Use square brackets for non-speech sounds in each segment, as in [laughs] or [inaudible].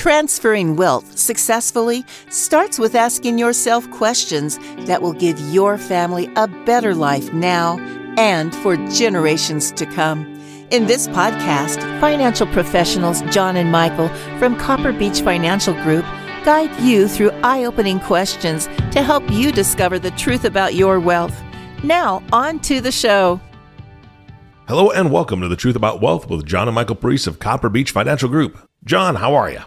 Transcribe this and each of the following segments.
Transferring wealth successfully starts with asking yourself questions that will give your family a better life now and for generations to come. In this podcast, financial professionals John and Michael from Copper Beach Financial Group guide you through eye opening questions to help you discover the truth about your wealth. Now, on to the show. Hello and welcome to the Truth About Wealth with John and Michael Parise of Copper Beach Financial Group. John, how are you?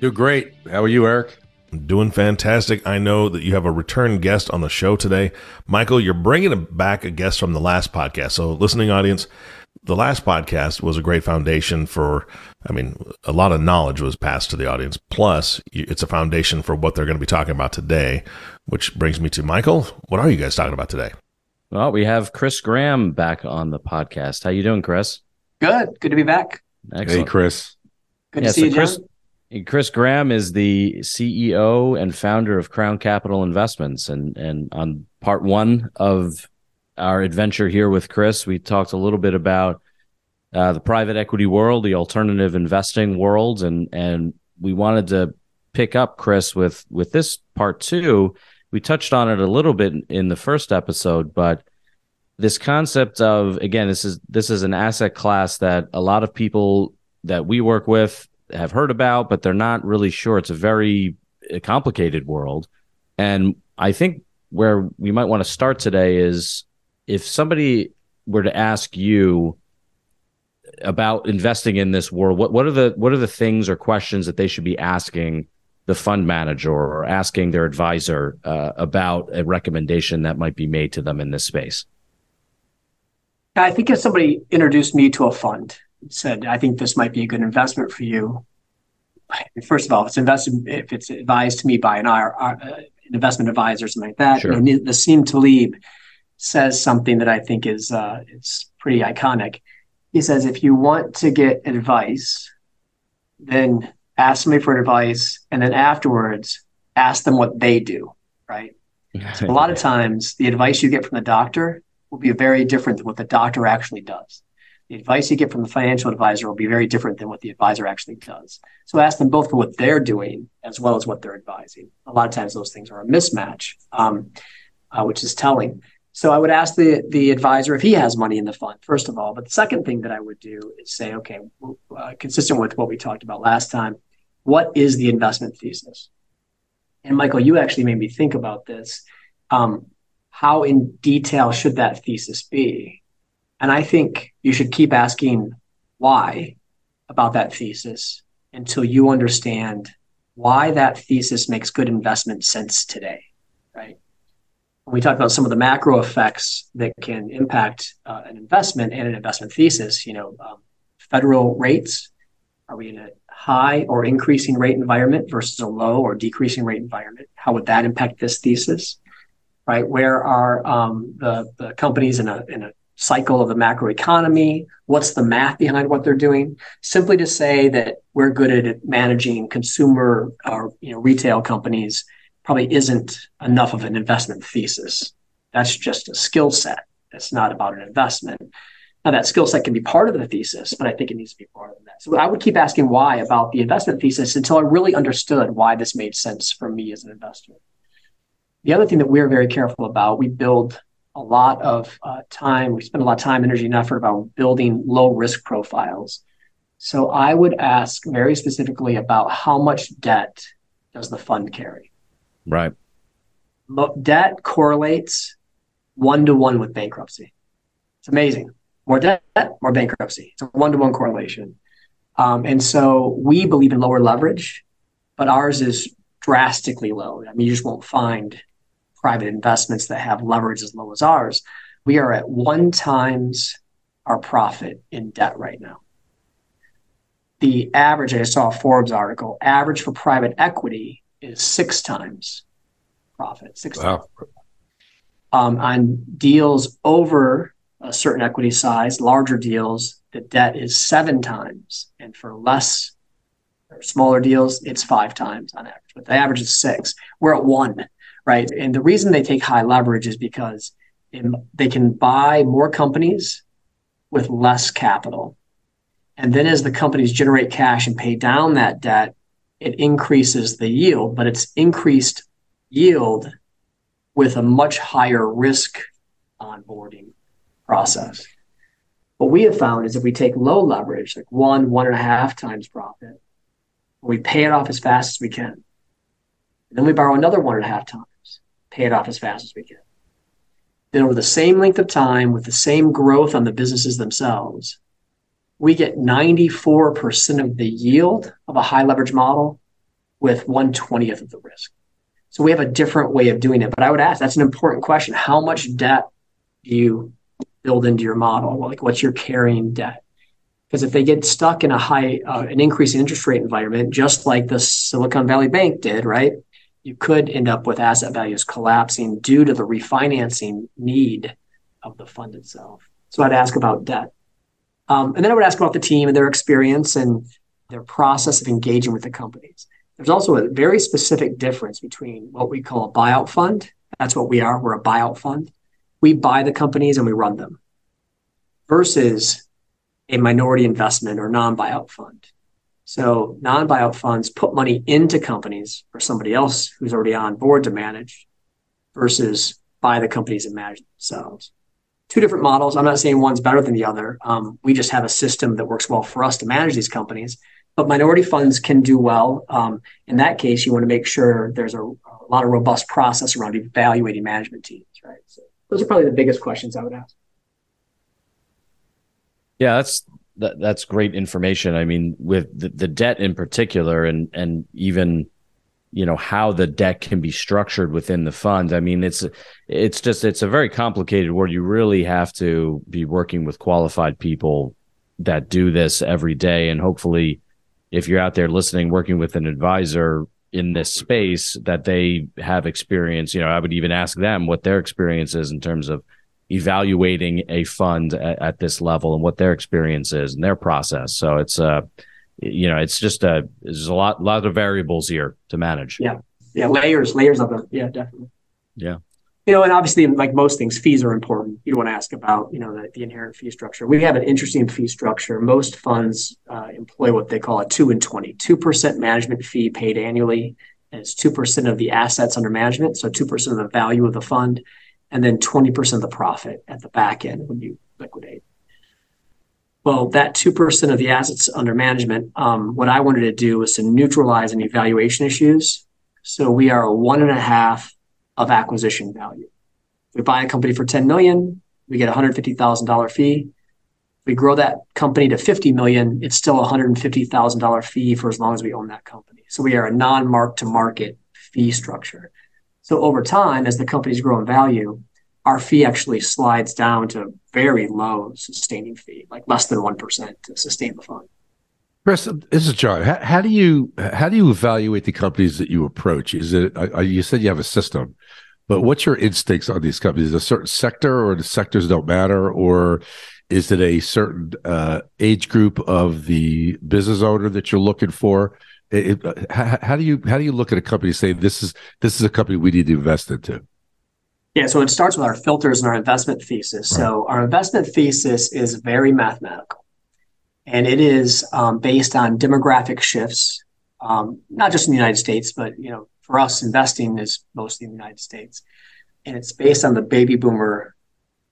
Do great. How are you, Eric? Doing fantastic. I know that you have a return guest on the show today. Michael, you're bringing back a guest from the last podcast. So, listening audience, the last podcast was a great foundation for, I mean, a lot of knowledge was passed to the audience. Plus, it's a foundation for what they're going to be talking about today, which brings me to Michael. What are you guys talking about today? Well, we have Chris Graham back on the podcast. How you doing, Chris? Good. Good to be back. Excellent. Hey, Chris. Good yeah, to see so you, Chris, Chris Graham is the CEO and founder of Crown Capital Investments, and and on part one of our adventure here with Chris, we talked a little bit about uh, the private equity world, the alternative investing world, and and we wanted to pick up Chris with with this part two. We touched on it a little bit in the first episode, but this concept of again, this is this is an asset class that a lot of people that we work with have heard about, but they're not really sure. It's a very complicated world. And I think where we might want to start today is if somebody were to ask you about investing in this world, what, what are the what are the things or questions that they should be asking the fund manager or asking their advisor uh, about a recommendation that might be made to them in this space? I think if somebody introduced me to a fund said, I think this might be a good investment for you. First of all, if it's invested, if it's advised to me by an, uh, an investment advisor, or something like that, sure. the Nassim Taleb says something that I think is uh, it's pretty iconic. He says, if you want to get advice, then ask somebody for advice, and then afterwards ask them what they do. Right. So [laughs] a lot of times, the advice you get from the doctor will be very different than what the doctor actually does the advice you get from the financial advisor will be very different than what the advisor actually does. So ask them both for what they're doing as well as what they're advising. A lot of times those things are a mismatch, um, uh, which is telling. So I would ask the the advisor if he has money in the fund first of all. But the second thing that I would do is say, okay, uh, consistent with what we talked about last time, what is the investment thesis? And Michael, you actually made me think about this. Um, how in detail should that thesis be? And I think you should keep asking why about that thesis until you understand why that thesis makes good investment sense today, right? When we talk about some of the macro effects that can impact uh, an investment and an investment thesis, you know, um, federal rates, are we in a high or increasing rate environment versus a low or decreasing rate environment? How would that impact this thesis? Right? Where are um, the, the companies in a, in a cycle of the macroeconomy, what's the math behind what they're doing. Simply to say that we're good at managing consumer or you know retail companies probably isn't enough of an investment thesis. That's just a skill set. It's not about an investment. Now that skill set can be part of the thesis, but I think it needs to be part of that. So I would keep asking why about the investment thesis until I really understood why this made sense for me as an investor. The other thing that we're very careful about, we build a lot of uh, time. We spend a lot of time, energy, and effort about building low risk profiles. So I would ask very specifically about how much debt does the fund carry? Right. Debt correlates one to one with bankruptcy. It's amazing. More debt, more bankruptcy. It's a one to one correlation. Um, and so we believe in lower leverage, but ours is drastically low. I mean, you just won't find private investments that have leverage as low as ours, we are at one times our profit in debt right now. The average, I saw a Forbes article, average for private equity is six times profit. Six wow. times. Um, on deals over a certain equity size, larger deals, the debt is seven times. And for less or smaller deals, it's five times on average. But the average is six. We're at one right? And the reason they take high leverage is because they can buy more companies with less capital. And then as the companies generate cash and pay down that debt, it increases the yield, but it's increased yield with a much higher risk onboarding process. What we have found is if we take low leverage, like one, one and a half times profit, we pay it off as fast as we can. And then we borrow another one and a half times, pay it off as fast as we can. Then over the same length of time with the same growth on the businesses themselves, we get 94% of the yield of a high leverage model with 120th of the risk. So we have a different way of doing it. But I would ask, that's an important question. How much debt do you build into your model? Like what's your carrying debt? Because if they get stuck in a high, uh, an increasing interest rate environment, just like the Silicon Valley Bank did, right? You could end up with asset values collapsing due to the refinancing need of the fund itself. So I'd ask about debt. Um, and then I would ask about the team and their experience and their process of engaging with the companies. There's also a very specific difference between what we call a buyout fund. That's what we are. We're a buyout fund. We buy the companies and we run them versus a minority investment or non-buyout fund. So non-buyout funds put money into companies for somebody else who's already on board to manage versus buy the companies and manage themselves. Two different models. I'm not saying one's better than the other. Um, we just have a system that works well for us to manage these companies. But minority funds can do well. Um, in that case, you want to make sure there's a, a, lot of robust process around evaluating management teams, right? So those are probably the biggest questions I would ask. Yeah, that's that, that's great information. I mean, with the, the debt in particular, and and even you know how the debt can be structured within the fund. I mean, it's it's just it's a very complicated where you really have to be working with qualified people that do this every day, and hopefully, if you're out there listening, working with an advisor in this space, that they have experience. You know, I would even ask them what their experience is in terms of evaluating a fund at, at, this level and what their experience is and their process. So it's uh you know, it's just a there's a lot lot of variables here to manage. Yeah. Yeah, layers, layers of it. Yeah, definitely. Yeah. You know, and obviously, like most things, fees are important. You want to ask about, you know, the, the inherent fee structure. We have an interesting fee structure. Most funds uh, employ what they call a two and 20, 2% management fee paid annually. And it's 2% of the assets under management. So 2% of the value of the fund and then 20% of the profit at the back end when you liquidate. Well, that 2% of the assets under management, um, what I wanted to do was to neutralize any valuation issues. So we are a one and a half of acquisition value. We buy a company for 10 million, we get a $150,000 fee. We grow that company to 50 million, it's still a $150,000 fee for as long as we own that company. So we are a non-mark to market fee structure. So over time, as the companies grow in value, our fee actually slides down to very low sustaining fee, like less than one percent to sustain the fund. Chris, this is John. How, do you how do you evaluate the companies that you approach? Is it you said you have a system, but what's your instincts on these companies? Is a certain sector, or the sectors don't matter, or is it a certain uh, age group of the business owner that you're looking for? It, how, how, do you how do you look at a company say this is this is a company we need to invest into? Yeah, so it starts with our filters and our investment thesis. Right. So our investment thesis is very mathematical, and it is um, based on demographic shifts, um, not just in the United States, but you know, for us, investing is mostly in the United States, and it's based on the baby boomer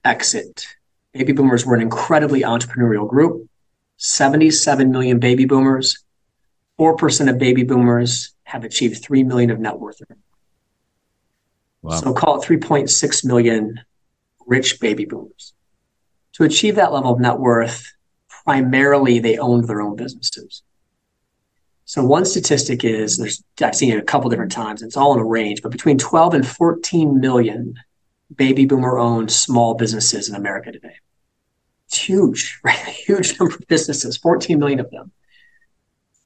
exit. Baby boomers were an incredibly entrepreneurial group. 77 million baby boomers 4% of baby boomers have achieved 3 million of net worth. Wow. So call it 3.6 million rich baby boomers. To achieve that level of net worth, primarily they owned their own businesses. So one statistic is there's I've seen it a couple different times. It's all in a range, but between 12 and 14 million baby boomer owned small businesses in America today. It's huge, [laughs] right? huge number of businesses, 14 million of them.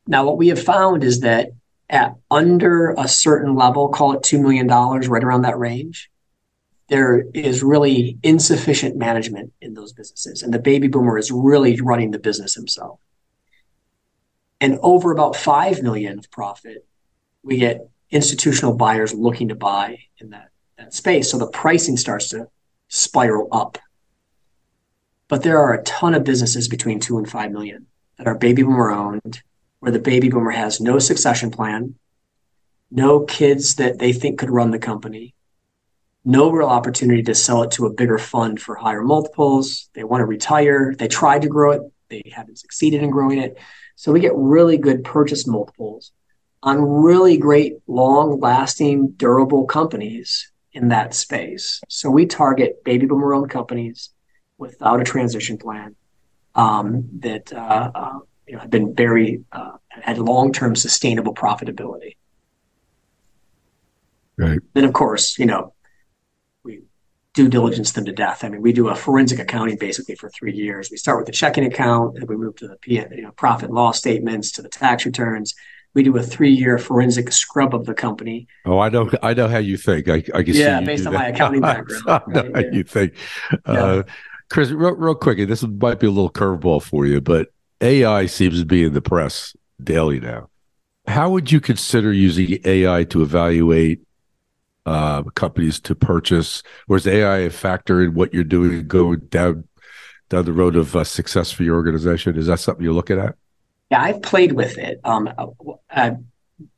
Now, what we have found is that at under a certain level, call it $2 million, right around that range, there is really insufficient management in those businesses. And the baby boomer is really running the business himself. And over about 5 million of profit, we get institutional buyers looking to buy in that, that space. So the pricing starts to spiral up. But there are a ton of businesses between two and 5 million that are baby boomer owned where the baby boomer has no succession plan, no kids that they think could run the company, no real opportunity to sell it to a bigger fund for higher multiples. They want to retire. They tried to grow it, they haven't succeeded in growing it. So we get really good purchase multiples on really great, long lasting, durable companies in that space. So we target baby boomer owned companies without a transition plan um, that uh, uh, you know, have been very, uh, had long term sustainable profitability. Right. Then, of course, you know, we due diligence them to death. I mean, we do a forensic accounting basically for three years. We start with the checking account, and we move to the you know, profit and loss statements, to the tax returns. We do a three-year forensic scrub of the company. Oh, I know, I know how you think. I, I can yeah, based on that. my accounting [laughs] background. I know right? how yeah. you think. Yeah. Uh, Chris, real, real quick, this might be a little curveball for you, but AI seems to be in the press daily now. How would you consider using AI to evaluate uh, companies to purchase, or is AI a factor in what you're doing going down down the road of uh, success for your organization? Is that something you're looking at? Yeah, I've played with it. Um, uh,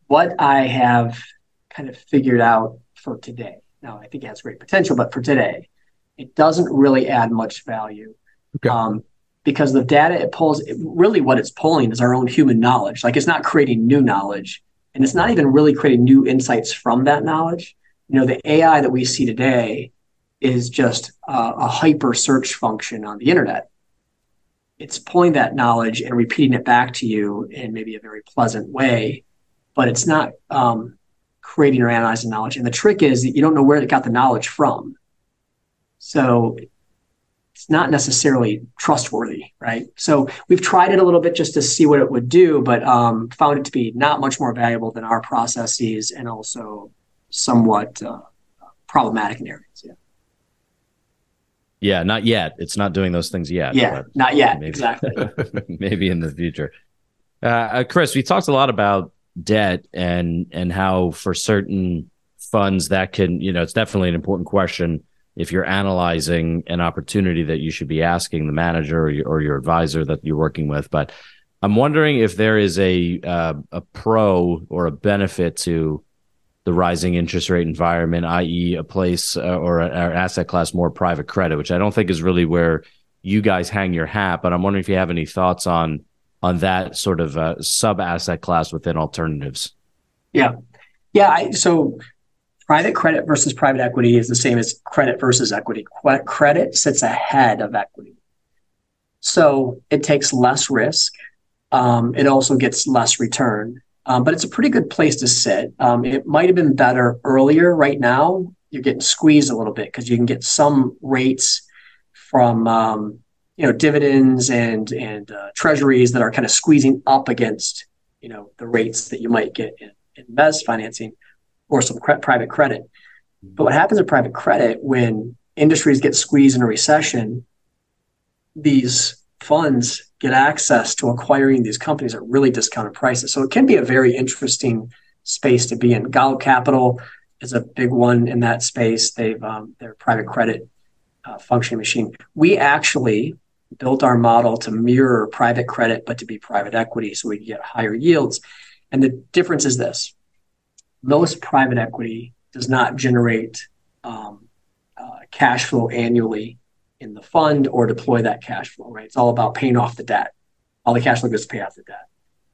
what I have kind of figured out for today. Now, I think it has great potential, but for today, it doesn't really add much value. Okay. Um, because the data it pulls, really what it's pulling is our own human knowledge. Like it's not creating new knowledge, and it's not even really creating new insights from that knowledge you know, the AI that we see today is just a, a hyper search function on the internet. It's pulling that knowledge and repeating it back to you in maybe a very pleasant way, but it's not um, creating or analyzing knowledge. And the trick is that you don't know where it got the knowledge from. So it's not necessarily trustworthy, right? So we've tried it a little bit just to see what it would do, but um, found it to be not much more valuable than our processes and also somewhat uh, problematic in areas. Yeah. Yeah, not yet. It's not doing those things yet. Yeah, not yet. Maybe, exactly. [laughs] maybe in the future. Uh, uh, Chris, we talked a lot about debt and and how for certain funds that can, you know, it's definitely an important question if you're analyzing an opportunity that you should be asking the manager or your, or your advisor that you're working with. But I'm wondering if there is a uh, a pro or a benefit to the rising interest rate environment, i.e., a place uh, or an asset class more private credit, which I don't think is really where you guys hang your hat. But I'm wondering if you have any thoughts on on that sort of uh, sub asset class within alternatives. Yeah, yeah. I, so private credit versus private equity is the same as credit versus equity. Credit sits ahead of equity, so it takes less risk. Um, it also gets less return. Um, but it's a pretty good place to sit. Um, it might have been better earlier. Right now, you're getting squeezed a little bit because you can get some rates from um, you know dividends and and uh, treasuries that are kind of squeezing up against you know the rates that you might get in, in mezz financing or some cre- private credit. But what happens in private credit when industries get squeezed in a recession? These funds get access to acquiring these companies at really discounted prices. So it can be a very interesting space to be in. Golub Capital is a big one in that space. They've um, their private credit uh, functioning machine. We actually built our model to mirror private credit, but to be private equity, so we get higher yields. And the difference is this: most private equity does not generate um, uh, cash flow annually in the fund or deploy that cash flow, right? It's all about paying off the debt. All the cash flow goes to pay off the debt.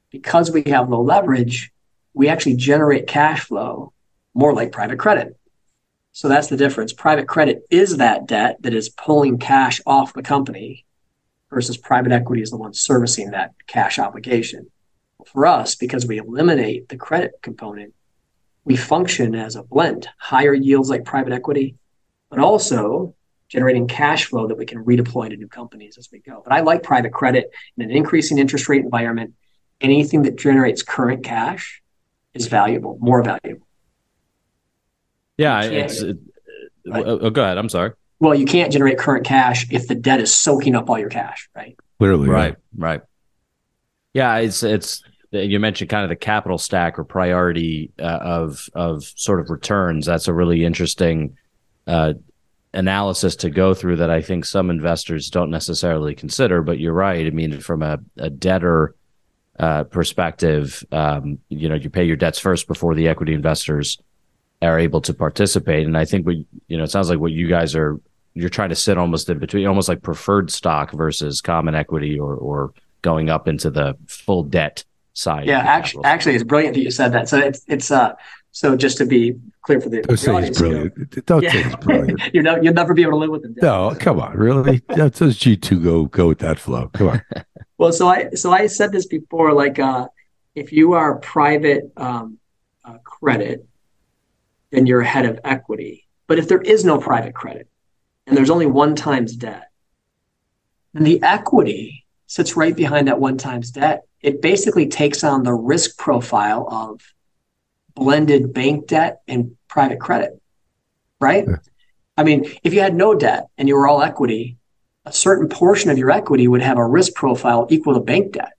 Because we have low leverage, we actually generate cash flow more like private credit. So that's the difference. Private credit is that debt that is pulling cash off the company versus private equity is the one servicing that cash obligation. For us, because we eliminate the credit component, we function as a blend, higher yields like private equity, but also generating cash flow that we can redeploy to new companies as we go. But I like private credit in an increasing interest rate environment. Anything that generates current cash is valuable, more valuable. Yeah, it's. It, right? Oh, oh, go ahead. I'm sorry. Well, you can't generate current cash if the debt is soaking up all your cash, right? Clearly, right, right. Yeah, it's it's you mentioned kind of the capital stack or priority uh, of of sort of returns. That's a really interesting uh, analysis to go through that I think some investors don't necessarily consider. But you're right. I mean, from a, a debtor uh, perspective, um, you know, you pay your debts first before the equity investors are able to participate. And I think what you know, it sounds like what you guys are you're trying to sit almost in between, almost like preferred stock versus common equity, or or going up into the full debt side. Yeah, actually, actually, it's brilliant that you said that. So it's it's uh so just to be clear for the, Don't say audience, he's brilliant. Don't say [laughs] Yeah. he's brilliant. [laughs] you know, you'll never be able to live with them. No, come on, really? That's those G two go go with that flow. Come on. [laughs] Well, so I so I said this before. Like, uh, if you are private um, uh, credit, then you're ahead of equity. But if there is no private credit, and there's only one times debt, then the equity sits right behind that one times debt. It basically takes on the risk profile of blended bank debt and private credit, right? Yeah. I mean, if you had no debt and you were all equity, a certain portion of your equity would have a risk profile equal to bank debt.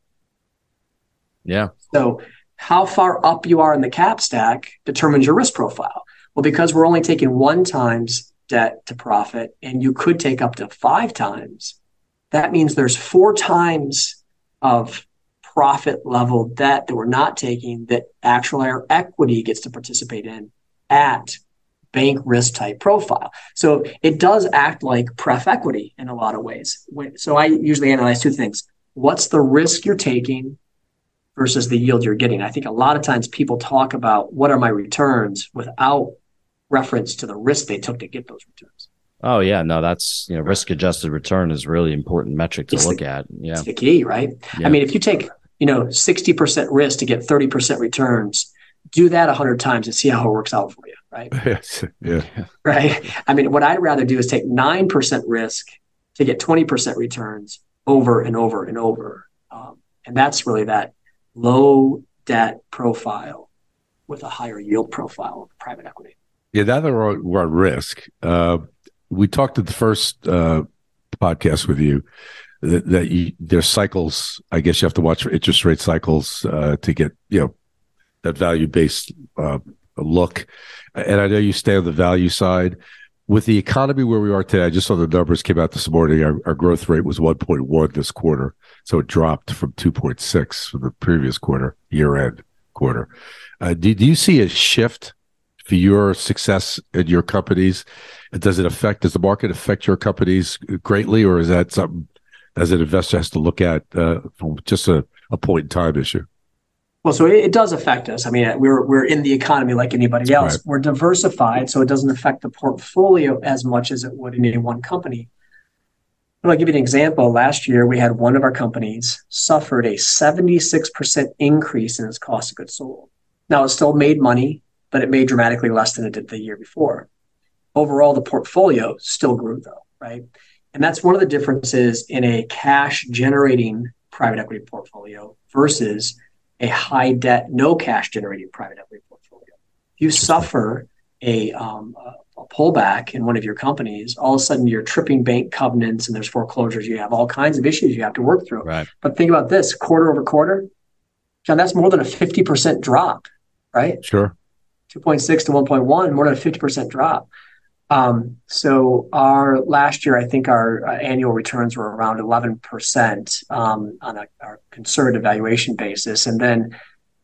Yeah. So, how far up you are in the cap stack determines your risk profile. Well, because we're only taking one times debt to profit, and you could take up to five times, that means there's four times of profit level debt that we're not taking that actual our equity gets to participate in at bank risk type profile. So it does act like pref equity in a lot of ways. So I usually analyze two things. What's the risk you're taking versus the yield you're getting? I think a lot of times people talk about what are my returns without reference to the risk they took to get those returns. Oh yeah, no, that's you know, risk adjusted return is really important metric to It's the- look at. Yeah. It's the key, right? Yeah. I mean, if you take, you know, 60% risk to get 30% returns, do that 100 times and see how it works out for you, right? [laughs] yes. Yeah. right? I mean, what I'd rather do is take 9% risk to get 20% returns over and over and over. Um, and that's really that low debt profile with a higher yield profile of private equity. Yeah, that we're on risk, uh, we talked at the first uh, podcast with you that, that you, there's cycles. I guess you have to watch for interest rate cycles uh, to get you know that value based uh, look. And I know you stay on the value side. With the economy where we are today, I just saw the numbers came out this morning. Our, our growth rate was 1.1 this quarter, so it dropped from 2.6 from the previous quarter, year end quarter. Uh, do, do you see a shift for your success in your companies? Does it affect, does the market affect your companies greatly, or is that something as an investor has to look at uh, from just a, a point in time issue? Well, so it, it does affect us. I mean, we're we're in the economy like anybody else. Right. We're diversified, so it doesn't affect the portfolio as much as it would in any one company. But I'll give you an example. Last year, we had one of our companies suffered a 76% increase in its cost of goods sold. Now, it still made money, but it made dramatically less than it did the year before. Overall, the portfolio still grew, though, right? And that's one of the differences in a cash generating private equity portfolio versus a high debt, no cash generating private equity portfolio. If you suffer a, um, a, pullback in one of your companies, all of a sudden you're tripping bank covenants and there's foreclosures. You have all kinds of issues you have to work through. Right. But think about this quarter over quarter, John, that's more than a 50% drop, right? Sure. 2.6 to 1.1, more than a 50% drop. Um, so our last year, I think our uh, annual returns were around 11% um, on a our conservative valuation basis. And then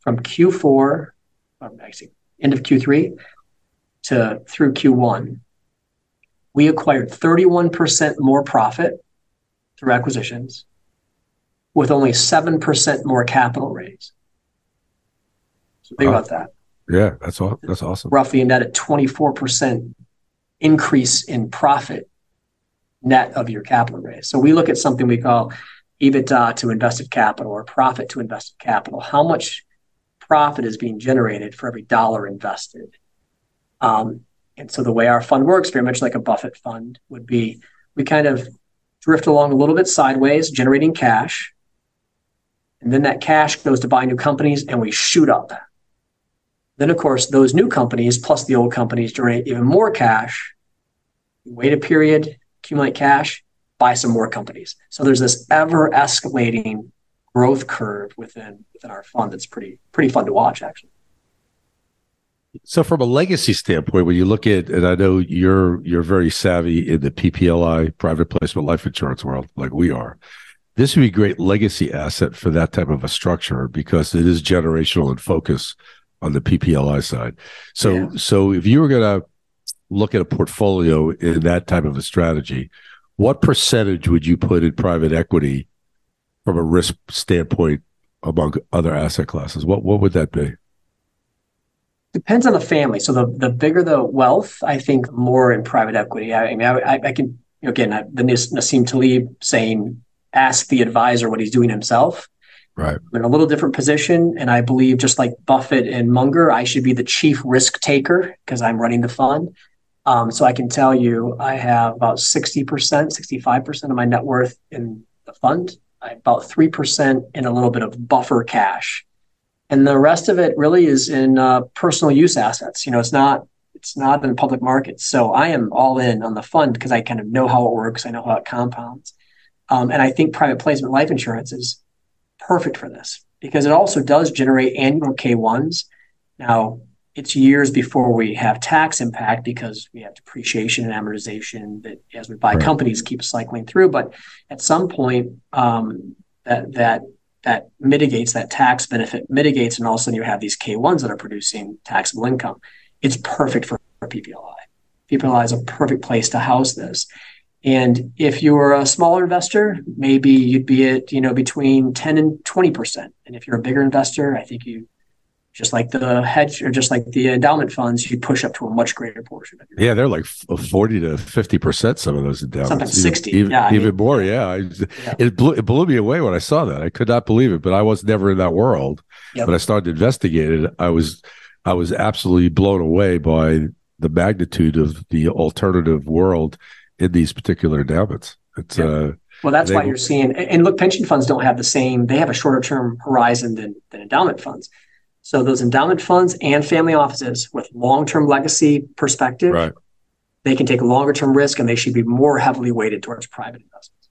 from Q4, or actually end of Q3 to through Q1, we acquired 31% more profit through acquisitions with only 7% more capital raised. So think Wow. about that Yeah, that's all. That's awesome. roughly a net at 24% increase in profit net of your capital raise. So we look at something we call EBITDA to invested capital or profit to invested capital. How much profit is being generated for every dollar invested? Um, and so the way our fund works, very much like a Buffett fund, would be we kind of drift along a little bit sideways, generating cash. And then that cash goes to buy new companies and we shoot up. Then, of course, those new companies plus the old companies generate even more cash. Wait a period, accumulate cash, buy some more companies. So there's this ever escalating growth curve within within our fund that's pretty pretty fun to watch, actually. So, from a legacy standpoint, when you look at, and I know you're you're very savvy in the PPLI private placement life insurance world, like we are. this would be a great legacy asset for that type of a structure because it is generational in focus on the PPLI side. So, yeah. so if you were going to look at a portfolio in that type of a strategy, what percentage would you put in private equity from a risk standpoint among other asset classes? What what would that be? Depends on the family. So the the bigger the wealth, I think more in private equity. I, I mean, I, I can again the Nassim Taleb saying, "Ask the advisor what he's doing himself." Right. I'm in a little different position, and I believe just like Buffett and Munger, I should be the chief risk taker because I'm running the fund. Um, so I can tell you, I have about 60%, 65% of my net worth in the fund, I about 3% in a little bit of buffer cash. And the rest of it really is in uh, personal use assets. You know, it's not it's not in the public markets. So I am all in on the fund because I kind of know how it works. I know how it compounds. Um, and I think private placement life insurance is perfect for this because it also does generate annual K1s. Now, it's years before we have tax impact because we have depreciation and amortization that as we buy right. companies keep cycling through. But at some point, um, that that that mitigates that tax benefit mitigates, and all of a sudden you have these K1s that are producing taxable income. It's perfect for, for PPLI. PPLI is a perfect place to house this. And if you're a smaller investor, maybe you'd be at you know between 10 and 20 percent. And if you're a bigger investor, I think you just like the hedge or just like the endowment funds, you push up to a much greater portion. yeah, they're like forty to fifty percent. Some of those endowments, sometimes sixty, even, yeah, even I mean, more. Yeah, I, yeah. it blew it blew me away when I saw that. I could not believe it, but I was never in that world. Yep. When I started investigating it, I was I was absolutely blown away by the magnitude of the alternative world in these particular endowments. It's yep. uh, well, that's why you're seeing. And look, pension funds don't have the same. They have a shorter term horizon than than endowment funds so those endowment funds and family offices with long-term legacy perspective, right. they can take longer term risk and they should be more heavily weighted towards private investments.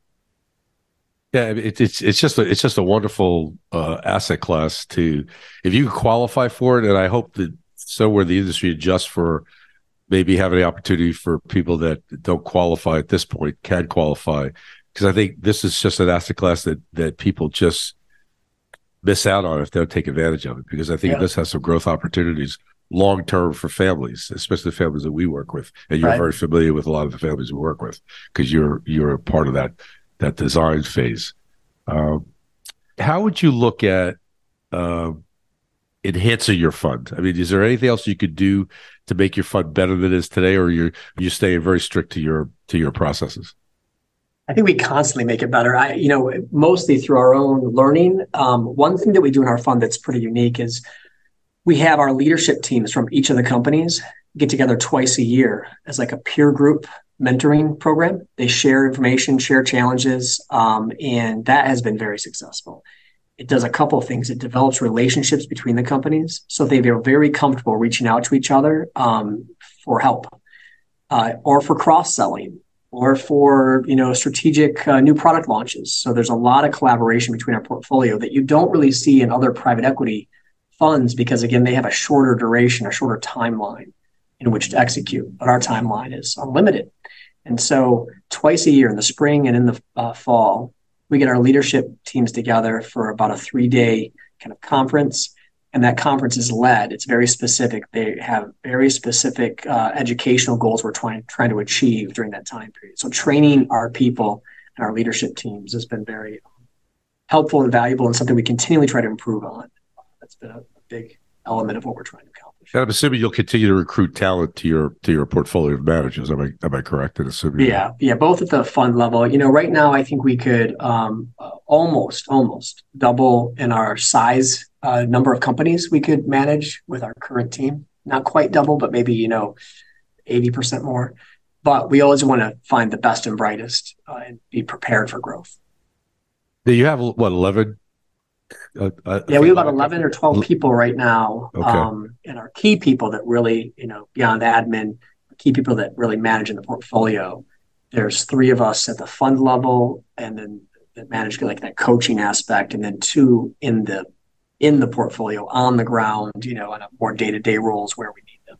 Yeah, it, it's it's just a, it's just a wonderful uh, asset class to if you qualify for it, and I hope that so where the industry adjusts for maybe having the opportunity for people that don't qualify at this point can qualify because I think this is just an asset class that that people just miss out on if they don't take advantage of it because I think yeah. this has some growth opportunities long term for families, especially the families that we work with. And you're right. very familiar with a lot of the families we work with because you're you're a part of that that design phase. Um, how would you look at uh, enhancing your fund? I mean, is there anything else you could do to make your fund better than it is today, or you're you staying very strict to your to your processes? I think we constantly make it better. I, you know, mostly through our own learning. Um, one thing that we do in our fund that's pretty unique is we have our leadership teams from each of the companies get together twice a year as like a peer group mentoring program. They share information, share challenges, um, and that has been very successful. It does a couple of things. It develops relationships between the companies, so they are very comfortable reaching out to each other um, for help uh, or for cross selling or for you know strategic uh, new product launches. So there's a lot of collaboration between our portfolio that you don't really see in other private equity funds because again they have a shorter duration, a shorter timeline in which to execute. But our timeline is unlimited, and so twice a year in the spring and in the uh, fall, we get our leadership teams together for about a three day kind of conference and that conference is led. It's very specific. They have very specific uh, educational goals we're trying trying to achieve during that time period. So training our people and our leadership teams has been very helpful and valuable, and something we continually try to improve on. That's been a, big element of what we're trying to accomplish. And I'm assuming you'll continue to recruit talent to your to your portfolio of managers. Am I am I correct in assuming? Yeah, yeah, both at the fund level. You know, right now I think we could um, almost almost double in our size uh, number of companies we could manage with our current team. Not quite double, but maybe you know, eighty percent more. But we always want to find the best and brightest uh, and be prepared for growth. Do you have what eleven? Uh, uh yeah, we have about eleven or twelve people right now, okay. um, and our key people that really, you know, beyond admin, key people that really manage in the portfolio. There's three of us at the fund level, and then that manage like that coaching aspect, and then two in the in the portfolio on the ground, you know, on a more day to day roles where we need them.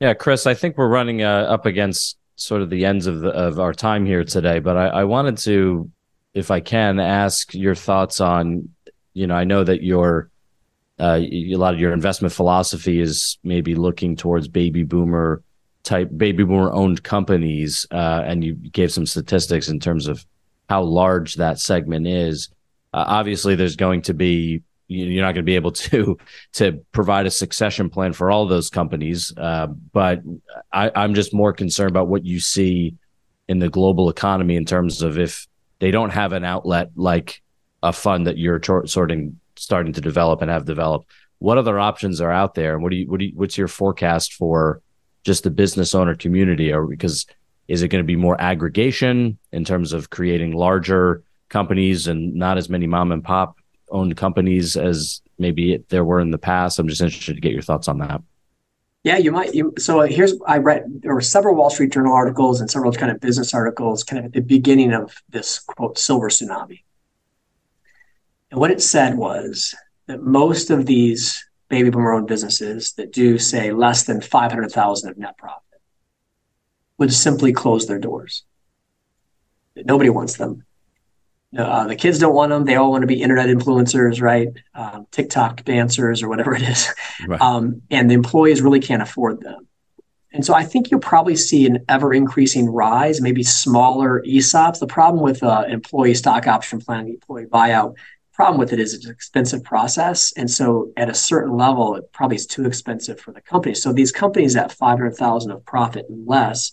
Yeah, Chris, I think we're running uh, up against sort of the ends of the, of our time here today, but I, I wanted to if I can ask your thoughts on, you know, I know that your uh, a lot of your investment philosophy is maybe looking towards baby boomer type baby boomer owned companies, uh, and you gave some statistics in terms of how large that segment is. Uh, obviously, there's going to be you're not going to be able [laughs] to to provide a succession plan for all those companies. Uh, but I, I'm just more concerned about what you see in the global economy in terms of if they don't have an outlet like a fund that you're sorting starting to develop and have developed. What other options are out there, and what do you what do you, what's your forecast for just the business owner community? Or because is it going to be more aggregation in terms of creating larger companies and not as many mom and pop owned companies as maybe there were in the past? I'm just interested to get your thoughts on that. Yeah, you might. You, so uh, here's I read there were several Wall Street Journal articles and several kind of business articles, kind of at the beginning of this quote silver tsunami. And what it said was that most of these baby boomer owned businesses that do say less than 500,000 of net profit would simply close their doors. Nobody wants them. Uh, the kids don't want them. They all want to be internet influencers, right? Um, TikTok dancers or whatever it is. Right. Um, and the employees really can't afford them. And so I think you'll probably see an ever increasing rise, maybe smaller ESOPs. The problem with uh, employee stock option plan, employee buyout, problem with it is it's an expensive process. And so at a certain level, it probably is too expensive for the company. So these companies at 500,000 of profit and less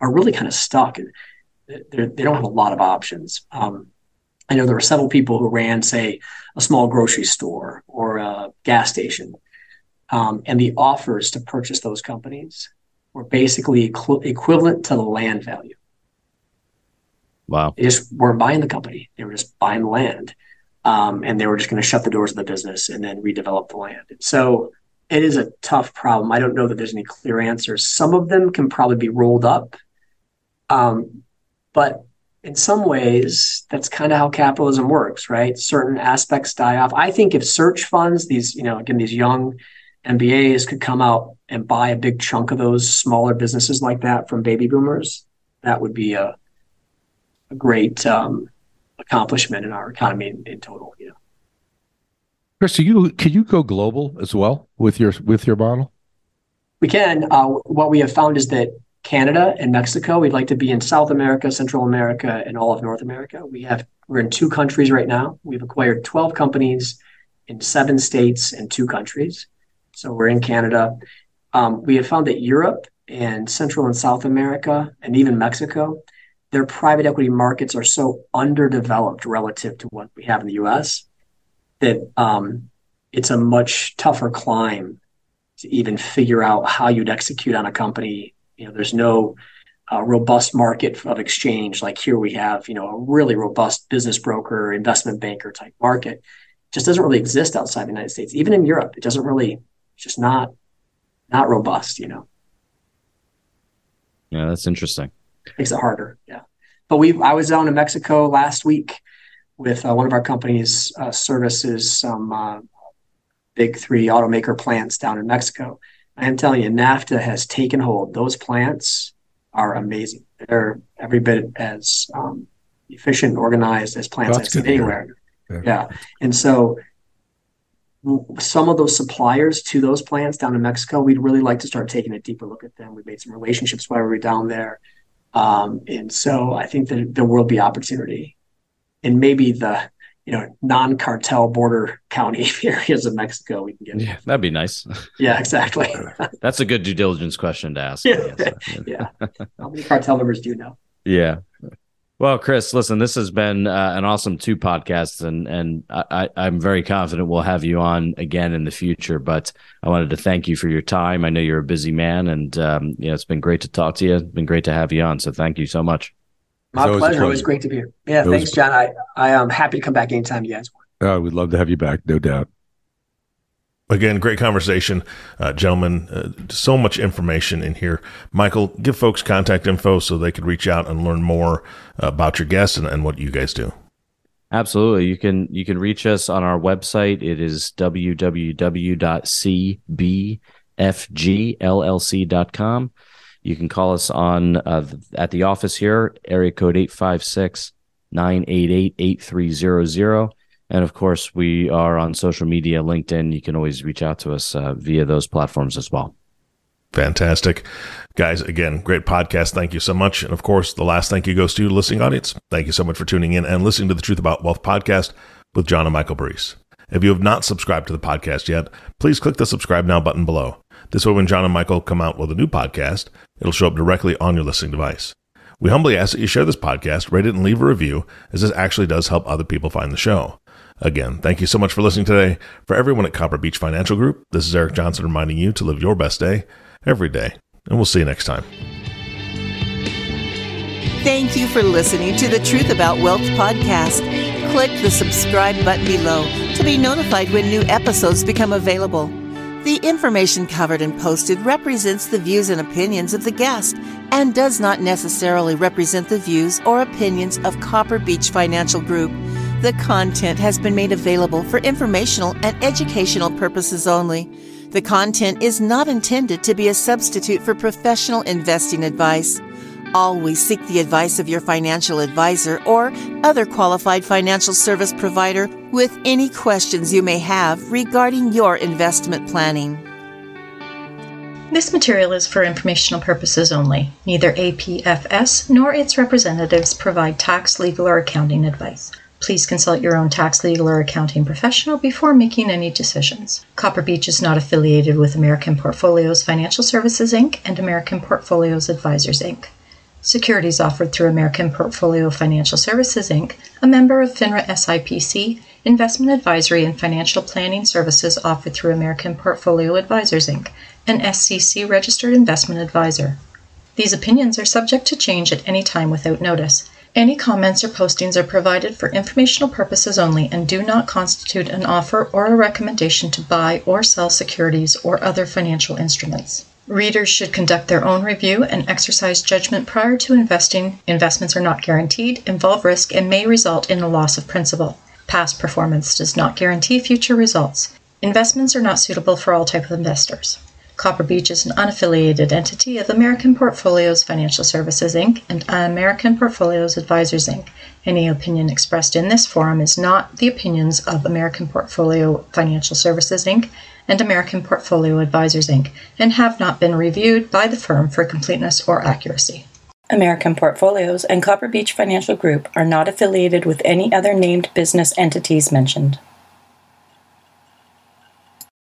are really kind of stuck. They're, they don't have a lot of options. Um, I know there were several people who ran, say, a small grocery store or a gas station. Um, and the offers to purchase those companies were basically equ- equivalent to the land value. Wow. They just weren't buying the company, they were just buying the land um, and they were just going to shut the doors of the business and then redevelop the land. So it is a tough problem. I don't know that there's any clear answers. Some of them can probably be rolled up, um, but in some ways, that's kind of how capitalism works, right? Certain aspects die off. I think if search funds, these you know, again, these young MBAs could come out and buy a big chunk of those smaller businesses like that from baby boomers, that would be a, a great um, accomplishment in our economy in, in total. You know, Chris, you can you go global as well with your with your model? We can. Uh, what we have found is that Canada and Mexico, we'd like to be in South America, Central America, and all of North America. We have we're in two countries right now. We've acquired 12 companies in seven states and two countries. So we're in Canada. Um, we have found that Europe and Central and South America and even Mexico their private equity markets are so underdeveloped relative to what we have in the US that um, it's a much tougher climb to even figure out how you'd execute on a company. You know, there's no uh, robust market of exchange like here we have. You know, a really robust business broker, investment banker type market. It just doesn't really exist outside the United States. Even in Europe, it doesn't really. It's just not not robust. You know. Yeah, that's interesting makes it harder. Yeah. But we, I was down in Mexico last week with uh, one of our companies uh, services some uh, big three automaker plants down in Mexico. I am telling you, NAFTA has taken hold. Those plants are amazing. They're every bit as um, efficient organized as plants I've seen anywhere. Yeah. yeah. And so some of those suppliers to those plants down in Mexico, we'd really like to start taking a deeper look at them. We made some relationships while we were down there. Um, and so I think that there will be opportunity And maybe the you know non-cartel border county [laughs] areas of Mexico. We can get yeah, that'd be nice. Yeah, exactly. [laughs] That's a good due diligence question to ask. [laughs] Yeah, yeah. How many cartel members do you know? Yeah. Well, Chris, listen, this has been uh, an awesome two podcasts, and and I, I'm very confident we'll have you on again in the future. But I wanted to thank you for your time. I know you're a busy man, and um, you know it's been great to talk to you. It's been great to have you on. So thank you so much. My pleasure. pleasure. It was great to be here. Yeah, it thanks, was... John. I I am happy to come back anytime you guys want. Uh, we'd love to have you back, no doubt. Again, great conversation, uh, gentlemen. Uh, so much information in here. Michael, give folks contact info so they could reach out and learn more uh, about your guests and, and what you guys do. Absolutely. You can you can reach us on our website. It is www.cbfgllc.com. You can call us on uh, at the office here, area code 856 988 8300. And of course, we are on social media, LinkedIn. You can always reach out to us uh, via those platforms as well. Fantastic. Guys, again, great podcast. Thank you so much. And of course, the last thank you goes to you, listening audience. Thank you so much for tuning in and listening to the Truth About Wealth podcast with John and Michael Parise. If you have not subscribed to the podcast yet, please click the subscribe now button below. This way, when John and Michael come out with a new podcast, it'll show up directly on your listening device. We humbly ask that you share this podcast, rate it, and leave a review, as this actually does help other people find the show. Again, thank you so much for listening today. For everyone at Copper Beach Financial Group, this is Eric Johnson reminding you to live your best day every day. And we'll see you next time. Thank you for listening to the Truth About Wealth podcast. Click the subscribe button below to be notified when new episodes become available. The information covered and posted represents the views and opinions of the guest and does not necessarily represent the views or opinions of Copper Beach Financial Group. The content has been made available for informational and educational purposes only. The content is not intended to be a substitute for professional investing advice. Always seek the advice of your financial advisor or other qualified financial service provider with any questions you may have regarding your investment planning. This material is for informational purposes only. Neither APFS nor its representatives provide tax, legal, or accounting advice. Please consult your own tax, legal, or accounting professional before making any decisions. Copper Beach is not affiliated with American Portfolios Financial Services Inc. and American Portfolios Advisors Inc. Securities offered through American Portfolio Financial Services Inc., a member of FINRA SIPC, investment advisory and financial planning services offered through American Portfolio Advisors Inc., an SEC registered investment advisor. These opinions are subject to change at any time without notice. Any comments or postings are provided for informational purposes only and do not constitute an offer or a recommendation to buy or sell securities or other financial instruments. Readers should conduct their own review and exercise judgment prior to investing. Investments are not guaranteed, involve risk, and may result in a loss of principal. Past performance does not guarantee future results. Investments are not suitable for all type of investors. Copper Beach is an unaffiliated entity of American Portfolios Financial Services Inc. and American Portfolios Advisors Inc. Any opinion expressed in this forum is not the opinions of American Portfolio Financial Services Inc. and American Portfolio Advisors Inc. and have not been reviewed by the firm for completeness or accuracy. American Portfolios and Copper Beach Financial Group are not affiliated with any other named business entities mentioned.